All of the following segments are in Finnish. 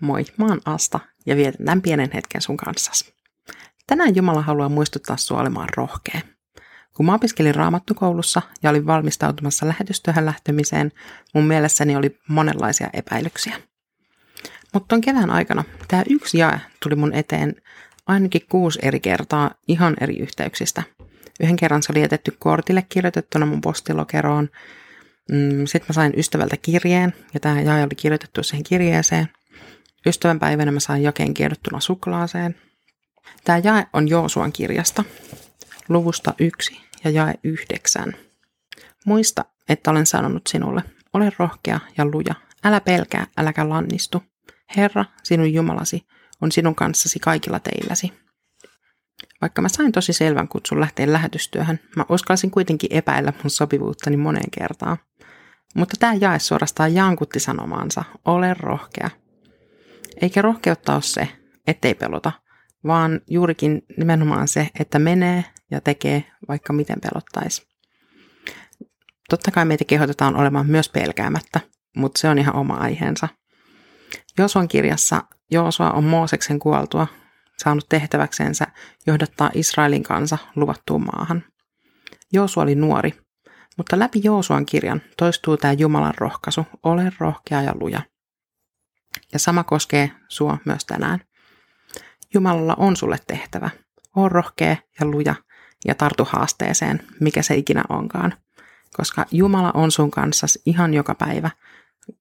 Moi, mä oon Asta ja vietän tämän pienen hetken sun kanssasi. Tänään Jumala haluaa muistuttaa sua olemaan rohkea. Kun mä opiskelin raamattukoulussa ja olin valmistautumassa lähetystyöhön lähtemiseen, mun mielessäni oli monenlaisia epäilyksiä. Mutta on kevään aikana tämä yksi jae tuli mun eteen ainakin kuusi eri kertaa ihan eri yhteyksistä. Yhden kerran se oli jätetty kortille kirjoitettuna mun postilokeroon. Mm, Sitten mä sain ystävältä kirjeen ja tämä jae oli kirjoitettu siihen kirjeeseen – Ystävänpäivänä mä sain jakeen kirjoittuna suklaaseen. Tämä jae on Joosuan kirjasta, luvusta yksi ja jae yhdeksän. Muista, että olen sanonut sinulle, ole rohkea ja luja, älä pelkää, äläkä lannistu. Herra, sinun Jumalasi, on sinun kanssasi kaikilla teilläsi. Vaikka mä sain tosi selvän kutsun lähteä lähetystyöhön, mä uskalsin kuitenkin epäillä mun sopivuuttani moneen kertaan. Mutta tämä jae suorastaan jankutti sanomaansa, ole rohkea – eikä rohkeutta ole se, ettei pelota, vaan juurikin nimenomaan se, että menee ja tekee vaikka miten pelottaisi. Totta kai meitä kehotetaan olemaan myös pelkäämättä, mutta se on ihan oma aiheensa. Josuan kirjassa Joosua on Mooseksen kuoltua saanut tehtäväksensä johdattaa Israelin kansa luvattuun maahan. Joosua oli nuori, mutta läpi Joosuan kirjan toistuu tämä Jumalan rohkaisu, ole rohkea ja luja – ja sama koskee sua myös tänään. Jumalalla on sulle tehtävä. Oo rohkea ja luja ja tartu haasteeseen, mikä se ikinä onkaan. Koska Jumala on sun kanssa ihan joka päivä,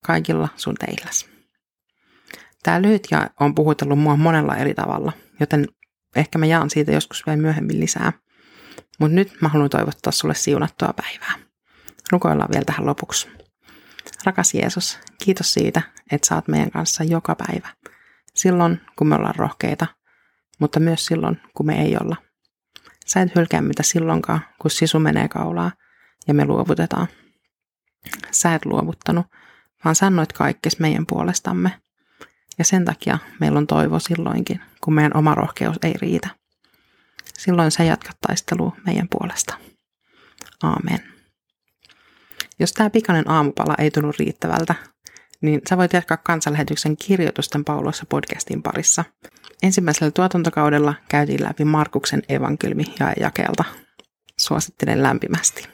kaikilla sun teilläs. Tämä lyhyt ja on puhutellut mua monella eri tavalla, joten ehkä mä jaan siitä joskus vielä myöhemmin lisää. Mutta nyt mä haluan toivottaa sulle siunattua päivää. Rukoillaan vielä tähän lopuksi. Rakas Jeesus, kiitos siitä, että oot meidän kanssa joka päivä. Silloin, kun me ollaan rohkeita, mutta myös silloin, kun me ei olla. Sä et hylkää mitä silloinkaan, kun sisu menee kaulaa ja me luovutetaan. Sä et luovuttanut, vaan sanoit kaikkes meidän puolestamme. Ja sen takia meillä on toivo silloinkin, kun meidän oma rohkeus ei riitä. Silloin sä jatkat taistelua meidän puolesta. Aamen. Jos tämä pikainen aamupala ei tunnu riittävältä, niin sä voit jatkaa kansanlähetyksen kirjoitusten pauloissa podcastin parissa. Ensimmäisellä tuotantokaudella käytiin läpi Markuksen evankeliumi ja jakelta. Suosittelen lämpimästi.